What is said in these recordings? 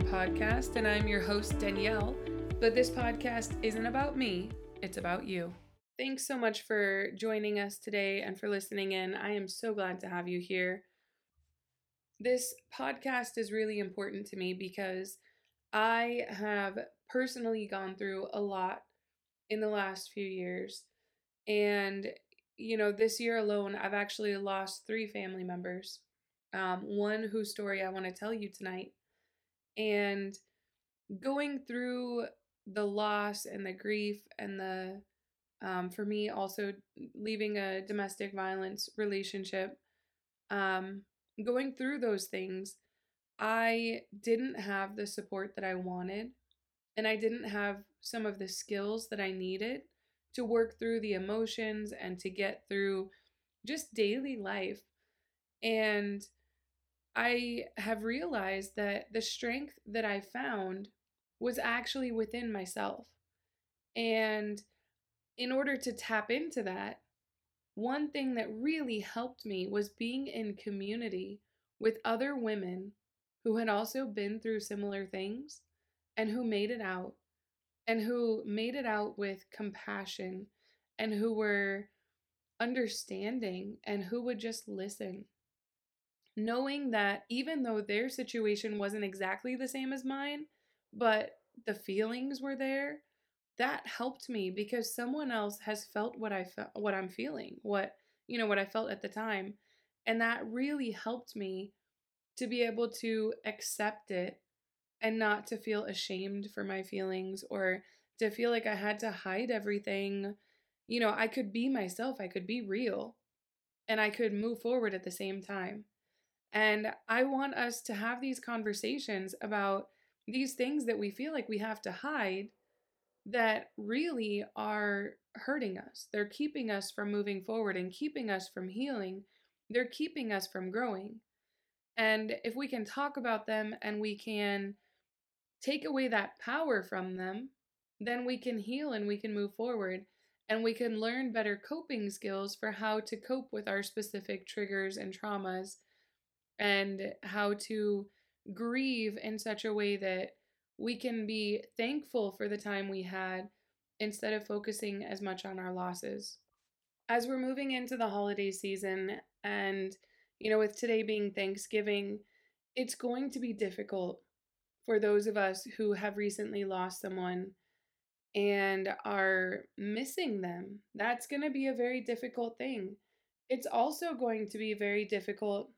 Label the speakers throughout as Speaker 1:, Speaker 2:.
Speaker 1: Podcast, and I'm your host, Danielle. But this podcast isn't about me, it's about you. Thanks so much for joining us today and for listening in. I am so glad to have you here. This podcast is really important to me because I have personally gone through a lot in the last few years. And, you know, this year alone, I've actually lost three family members. Um, one whose story I want to tell you tonight. And going through the loss and the grief and the um, for me also leaving a domestic violence relationship um, going through those things i didn't have the support that i wanted and i didn't have some of the skills that i needed to work through the emotions and to get through just daily life. And i have realized that the strength that i found was actually within myself and in order to tap into that, one thing that really helped me was being in community with other women who had also been through similar things and who made it out and who made it out with compassion and who were understanding and who would just listen. Knowing that even though their situation wasn't exactly the same as mine, but the feelings were there that helped me because someone else has felt what I felt what I'm feeling, what you know, what I felt at the time. And that really helped me to be able to accept it and not to feel ashamed for my feelings or to feel like I had to hide everything. You know, I could be myself, I could be real, and I could move forward at the same time. And I want us to have these conversations about these things that we feel like we have to hide that really are hurting us. They're keeping us from moving forward and keeping us from healing. They're keeping us from growing. And if we can talk about them and we can take away that power from them, then we can heal and we can move forward and we can learn better coping skills for how to cope with our specific triggers and traumas and how to grieve in such a way that we can be thankful for the time we had instead of focusing as much on our losses. As we're moving into the holiday season, and you know, with today being Thanksgiving, it's going to be difficult for those of us who have recently lost someone and are missing them. That's going to be a very difficult thing. It's also going to be very difficult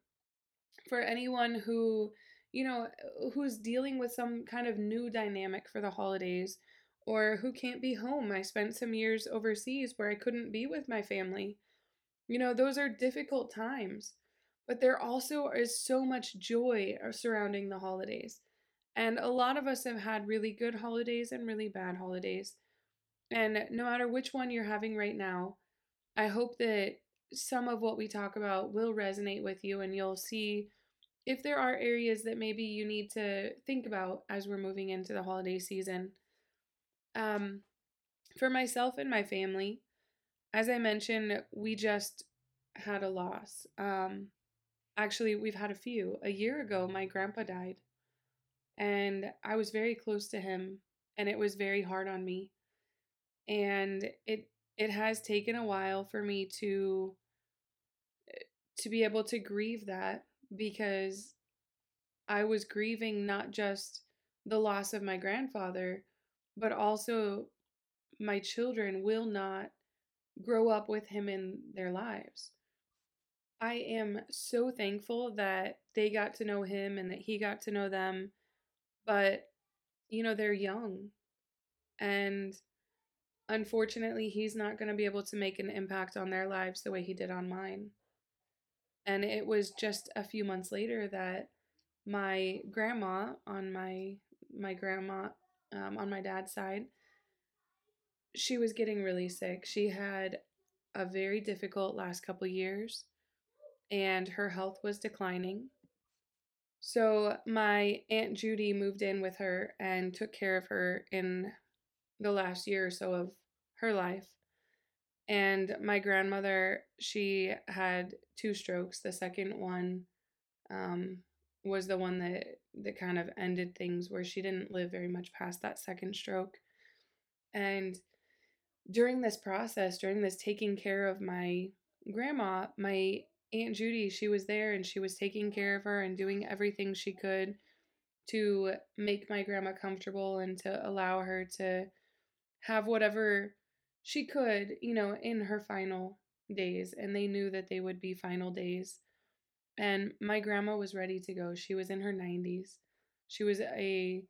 Speaker 1: for anyone who you know, who's dealing with some kind of new dynamic for the holidays or who can't be home. I spent some years overseas where I couldn't be with my family. You know, those are difficult times, but there also is so much joy uh, surrounding the holidays. And a lot of us have had really good holidays and really bad holidays. And no matter which one you're having right now, I hope that some of what we talk about will resonate with you and you'll see if there are areas that maybe you need to think about as we're moving into the holiday season. Um, for myself and my family, as I mentioned, we just had a loss. Um, actually, we've had a few. A year ago, my grandpa died, and I was very close to him, and it was very hard on me. And it it has taken a while for me to eh, to be able to grieve that because I was grieving not just the loss of my grandfather, but also my children will not grow up with him in their lives. I am so thankful that they got to know him and that he got to know them, but you know, they're young. And unfortunately, he's not going to be able to make an impact on their lives the way he did on mine. And it was just a few months later that my grandma on my my grandma um, on my dad's side, she was getting really sick. She had a very difficult last couple years, and her health was declining. So my aunt Judy moved in with her and took care of her in the last year or so of her life. And my grandmother, she had two strokes. The second one um, was the one that that kind of ended things where she didn't live very much past that second stroke. And during this process, during this taking care of my grandma, my Aunt Judy, she was there and she was taking care of her and doing everything she could to make my grandma comfortable and to allow her to have whatever she could, you know, in her final days. And they knew that they would be final days. And my grandma was ready to go. She was in her 90s. She was a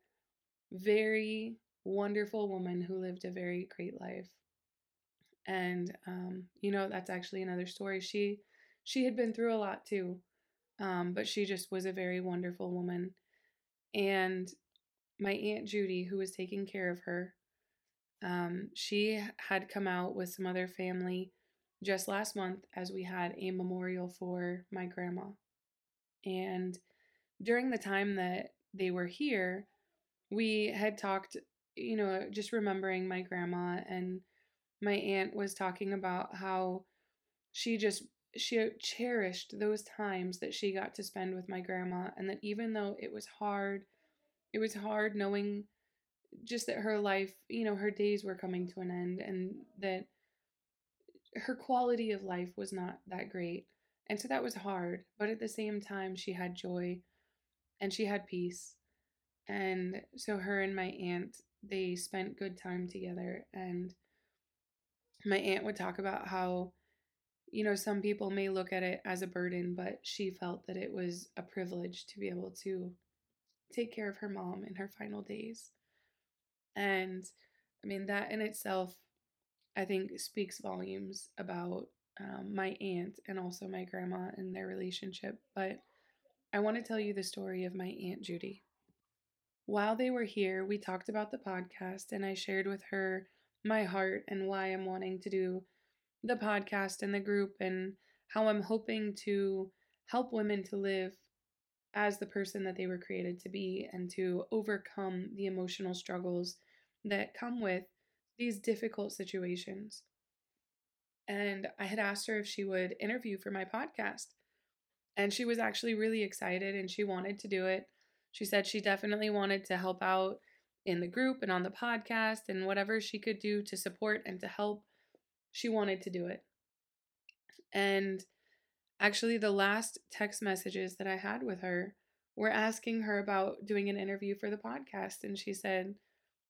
Speaker 1: very wonderful woman who lived a very great life. And um, you know, that's actually another story. She she had been through a lot too. Um, but she just was a very wonderful woman. And my Aunt Judy, who was taking care of her, um, she had come out with some other family just last month as we had a memorial for my grandma. And during the time that they were here, we had talked, you know, just remembering my grandma and my aunt was talking about how she just she cherished those times that she got to spend with my grandma and that even though it was hard it was hard knowing just that her life you know her days were coming to an end and that her quality of life was not that great and so that was hard but at the same time she had joy and she had peace and so her and my aunt they spent good time together and my aunt would talk about how you know, some people may look at it as a burden, but she felt that it was a privilege to be able to take care of her mom in her final days. And I mean, that in itself, I think, speaks volumes about um, my aunt and also my grandma and their relationship. But I want to tell you the story of my Aunt Judy. While they were here, we talked about the podcast, and I shared with her my heart and why I'm wanting to do the podcast and the group and how I'm hoping to help women to live as the person that they were created to be and to overcome the emotional struggles that come with these difficult situations. And I had asked her if she would interview for my podcast. And she was actually really excited and she wanted to do it. She said she definitely wanted to help out in the group and on the podcast and whatever she could do to support and to help she wanted to do it. And actually, the last text messages that I had with her were asking her about doing an interview for the podcast. And she said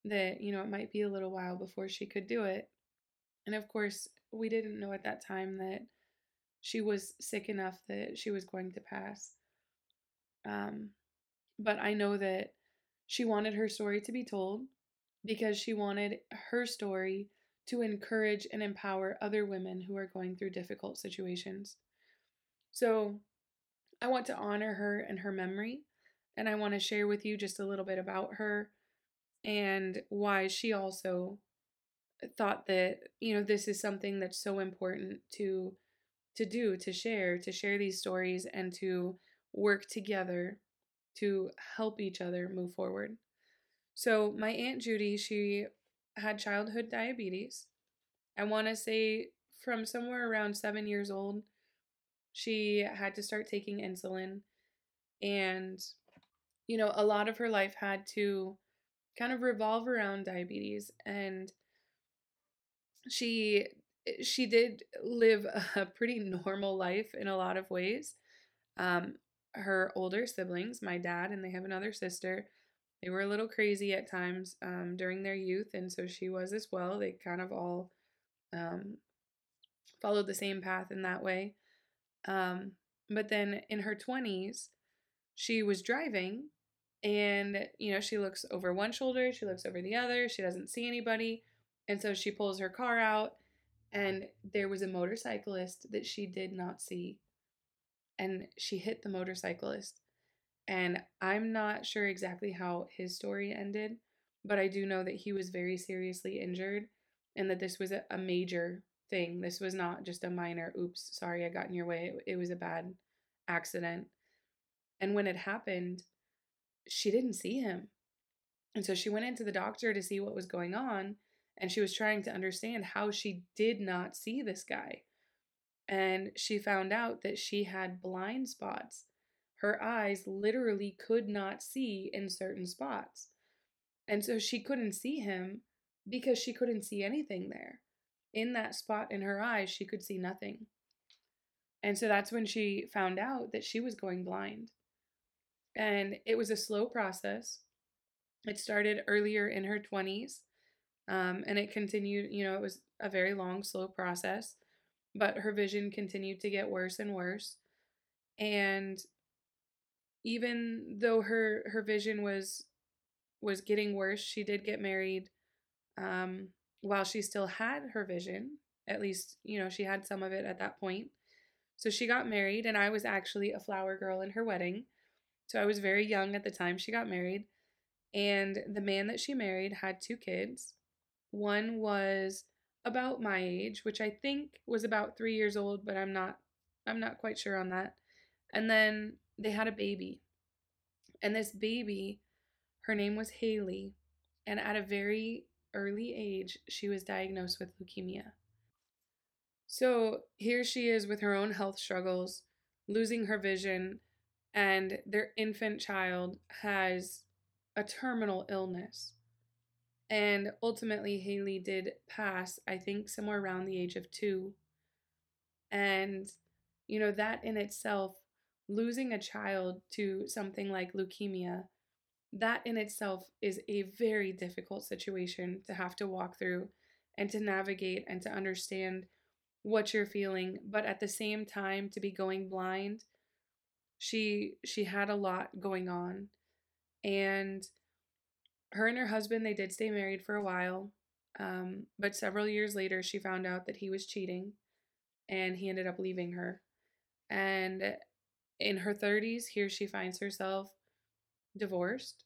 Speaker 1: that, you know, it might be a little while before she could do it. And of course, we didn't know at that time that she was sick enough that she was going to pass. Um, but I know that she wanted her story to be told because she wanted her story to encourage and empower other women who are going through difficult situations. So, I want to honor her and her memory, and I want to share with you just a little bit about her and why she also thought that, you know, this is something that's so important to to do, to share, to share these stories and to work together to help each other move forward. So, my Aunt Judy, she had childhood diabetes. I want to say from somewhere around seven years old, she had to start taking insulin. And, you know, a lot of her life had to kind of revolve around diabetes. And she she did live a pretty normal life in a lot of ways. Um, her older siblings, my dad, and they have another sister, they were a little crazy at times um, during their youth, and so she was as well. They kind of all um, followed the same path in that way. Um, but then in her 20s, she was driving and, you know, she looks over one shoulder, she looks over the other, she doesn't see anybody. And so she pulls her car out, and there was a motorcyclist that she did not see. And she hit the motorcyclist. And I'm not sure exactly how his story ended, but I do know that he was very seriously injured and that this was a, major thing. This was not just a minor, oops, sorry, I got in your way. It, was a bad accident. And when it happened, she didn't see him. And so she went into the doctor to see what was going on. And she was trying to understand how she did not see this guy. And she found out that she had blind spots her eyes literally could not see in certain spots. And so she couldn't see him because she couldn't see anything there. In that spot in her eyes, she could see nothing. And so that's when she found out that she was going blind. And it was a slow process. It started earlier in her 20s um, and it continued, you know, it was a very long, slow process, but her vision continued to get worse and worse. And even though her her vision was was getting worse, she did get married um, while she still had her vision. At least, you know, she had some of it at that point. So she got married, and I was actually a flower girl in her wedding. So I was very young at the time she got married. And the man that she married had two kids. One was about my age, which I think was about 3 years old, but I'm not I'm not quite sure on that. And then they had a baby. And this baby, her name was Haley, and at a very early age, she was diagnosed with leukemia. So here she is with her own health struggles, losing her vision, and their infant child has a terminal illness. And ultimately, Haley did pass, I think, somewhere around the age of two. And, you know, that in itself, losing a child to something like leukemia, that in itself is a very difficult situation to have to walk through and to navigate and to understand what you're feeling but at the same time to be going blind she she had a lot going on. And her and her husband they did stay married for a while um, but several years later she found out that he was cheating and he ended up leaving her. And in her 30s here she finds herself divorced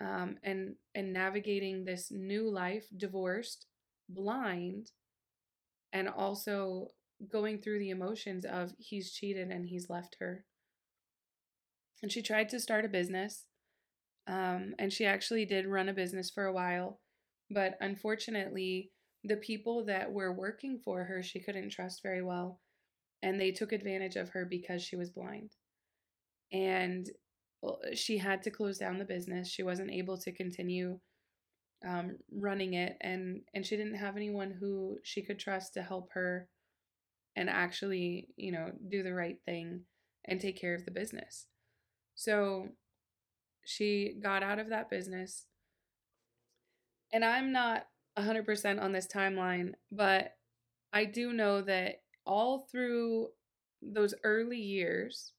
Speaker 1: um, and and navigating this new life divorced blind and also going through the emotions of he's cheated and he's left her. And she tried to start a business. Um, and she actually did run a business for a while. But unfortunately, the people that were working for her, she couldn't trust very well. And they took advantage of her because she was blind. And she had to close down the business. She wasn't able to continue um, running it and and she didn't have anyone who she could trust to help her and actually you know do the right thing and take care of the business so she got out of that business and i'm not 100% on this timeline but i do know that all through those early years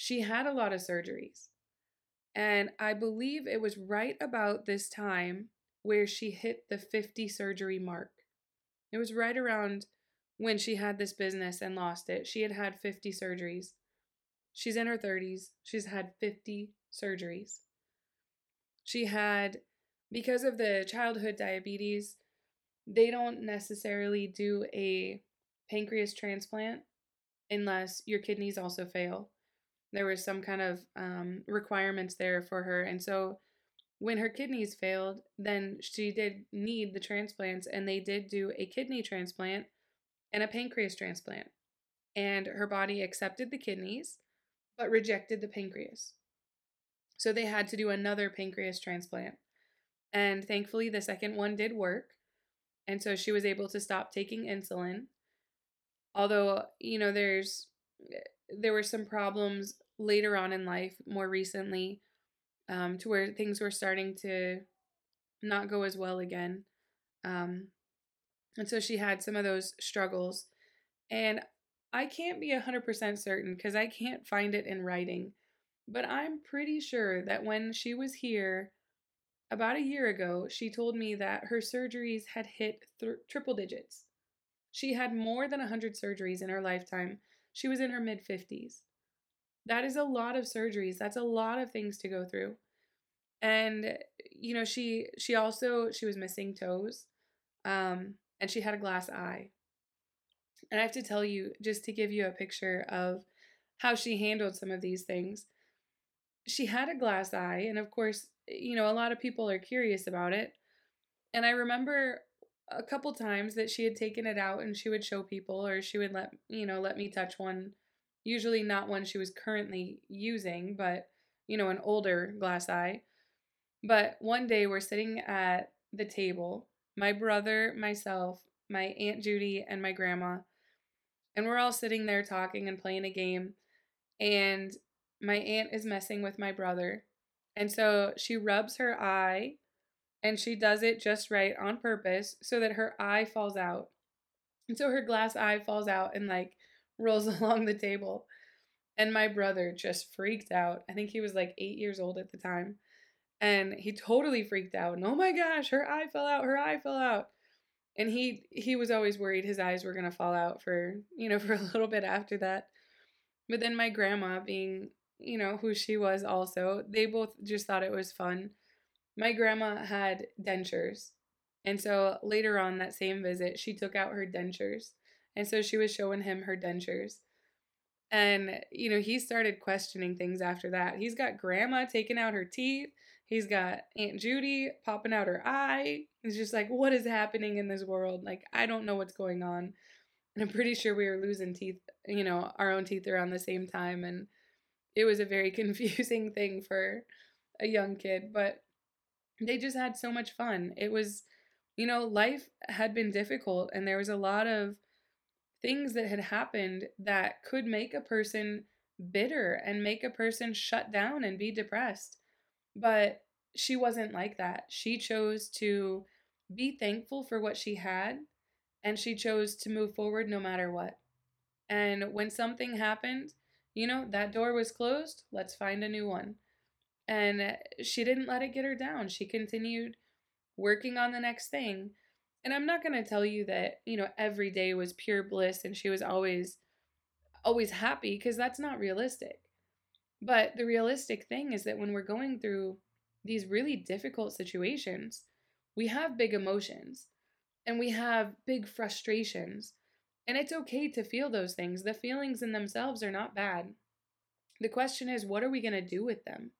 Speaker 1: she had a lot of surgeries and I believe it was right about this time where she hit the 50 surgery mark. It was right around when she had this business and lost it. She had had 50 surgeries. She's in her 30s. She's had 50 surgeries. She had, because of the childhood diabetes, they don't necessarily do a pancreas transplant unless your kidneys also fail there was some kind of um, requirements there for her and so when her kidneys failed then she did need the transplants and they did do a kidney transplant and a pancreas transplant and her body accepted the kidneys but rejected the pancreas. So they had to do another pancreas transplant and thankfully the second one did work and so she was able to stop taking insulin although you know there's there were some problems later on in life, more recently, um, to where things were starting to not go as well again. Um, and so she had some of those struggles. And I can't be 100% certain because I can't find it in writing, but I'm pretty sure that when she was here about a year ago, she told me that her surgeries had hit th- triple digits. She had more than 100 surgeries in her lifetime she was in her mid 50s. That is a lot of surgeries. That's a lot of things to go through. And you know, she she also she was missing toes. Um and she had a glass eye. And I have to tell you just to give you a picture of how she handled some of these things. She had a glass eye and of course, you know, a lot of people are curious about it. And I remember a couple times that she had taken it out and she would show people or she would let you know let me touch one usually not one she was currently using, but you know, an older glass eye. But one day we're sitting at the table, my brother, myself, my Aunt Judy, and my grandma, and we're all sitting there talking and playing a game. And my aunt is messing with my brother. And so she rubs her eye and she does it just right on purpose so that her eye falls out. And so her glass eye falls out and like rolls along the table. And my brother just freaked out. I think he was like eight years old at the time. And he totally freaked out. And oh my gosh, her eye fell out, her eye fell out. And he he was always worried his eyes were gonna fall out for, you know, for a little bit after that. But then my grandma being, you know, who she was also, they both just thought it was fun. My grandma had dentures. And so later on that same visit, she took out her dentures. And so she was showing him her dentures. And, you know, he started questioning things after that. He's got grandma taking out her teeth. He's got Aunt Judy popping out her eye. He's just like, what is happening in this world? Like, I don't know what's going on. And I'm pretty sure we were losing teeth, you know, our own teeth around the same time. And it was a very confusing thing for a young kid. But they just had so much fun. It was, you know, life had been difficult and there was a lot of things that had happened that could make a person bitter and make a person shut down and be depressed. But she wasn't like that. She chose to be thankful for what she had and she chose to move forward no matter what. And when something happened, you know, that door was closed, let's find a new one. And she didn't let it get her down. She continued working on the next thing. And I'm not going to tell you that, you know, every day was pure bliss and she was always always happy because that's not realistic. But the realistic thing is that when we're going through these really difficult situations, we have big emotions and we have big frustrations. And it's okay to feel those things. The feelings in themselves are not bad. The question is, what are we going to do with them?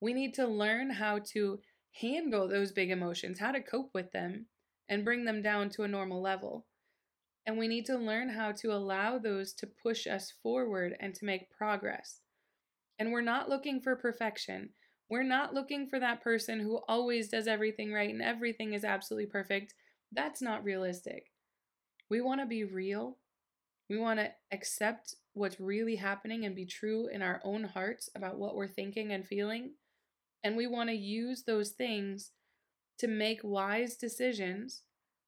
Speaker 1: We need to learn how to handle those big emotions, how to cope with them, and bring them down to a normal level. And we need to learn how to allow those to push us forward and to make progress. And we're not looking for perfection. We're not looking for that person who always does everything right and everything is absolutely perfect. That's not realistic. We want to be real. We want to accept what's really happening and be true in our own hearts about what we're thinking and feeling. And we want to use those things to make wise decisions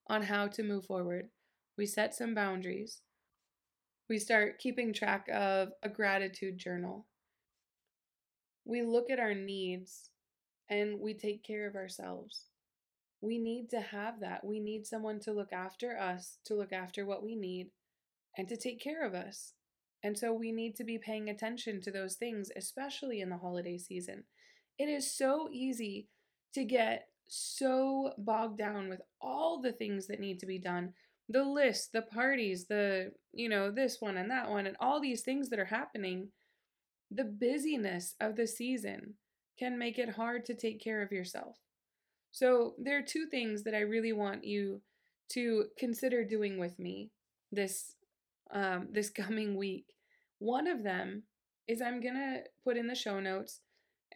Speaker 1: on how to move forward. We set some boundaries. We start keeping track of a gratitude journal. We look at our needs and we take care of ourselves. We need to have that. We need someone to look after us, to look after what we need, and to take care of us. And so we need to be paying attention to those things, especially in the holiday season. It is so easy to get so bogged down with all the things that need to be done the list, the parties, the, you know, this one and that one, and all these things that are happening. The busyness of the season can make it hard to take care of yourself. So, there are two things that I really want you to consider doing with me this um, this coming week. One of them is I'm gonna put in the show notes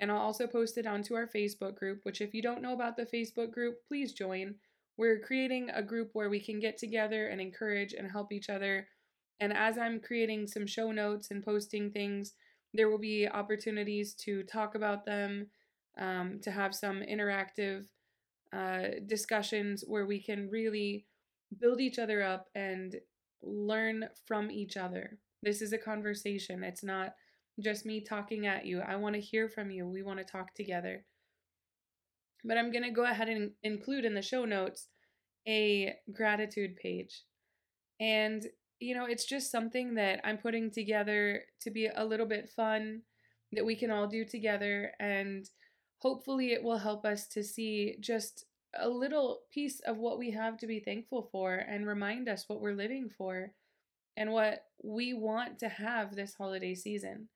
Speaker 1: and I'll also post it onto our Facebook group, which, if you don't know about the Facebook group, please join. We're creating a group where we can get together and encourage and help each other. And as I'm creating some show notes and posting things, there will be opportunities to talk about them, um, to have some interactive uh, discussions where we can really build each other up and learn from each other. This is a conversation. It's not just me talking at you. I want to hear from you. We want to talk together. But I'm going to go ahead and include in the show notes a gratitude page. And, you know, it's just something that I'm putting together to be a little bit fun that we can all do together. And hopefully it will help us to see just a little piece of what we have to be thankful for and remind us what we're living for and what we want to have this holiday season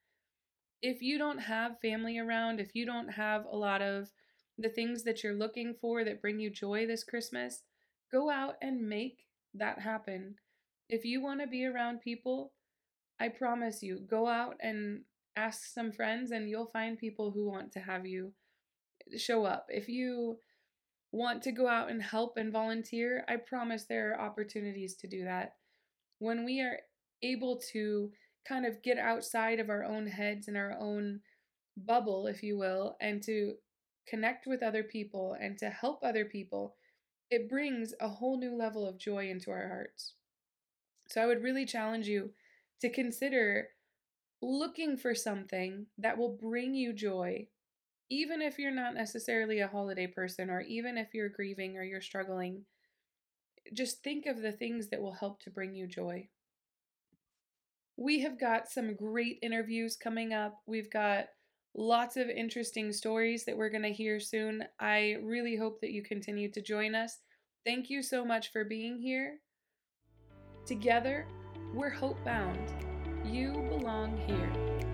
Speaker 1: if you don't have family around, if you don't have a lot of the things that you're looking for that bring you joy this Christmas, go out and make that happen. If you want to be around people I promise you, go out and ask some friends, and you'll find people who want to have you show up. If you want to go out and help and volunteer, I promise there are opportunities to do that. When we are able to kind of get outside of our own heads and our own bubble, if you will, and to connect with other people and to help other people, it brings a whole new level of joy into our hearts. So I would really challenge you to consider looking for something that will bring you joy, even if you're not necessarily a holiday person, or even if you're grieving or you're struggling. Just think of the things that will help to bring you joy. We have got some great interviews coming up. We've got lots of interesting stories that we're going to hear soon. I really hope that you continue to join us. Thank you so much for being here. Together, we're hope bound. You belong here.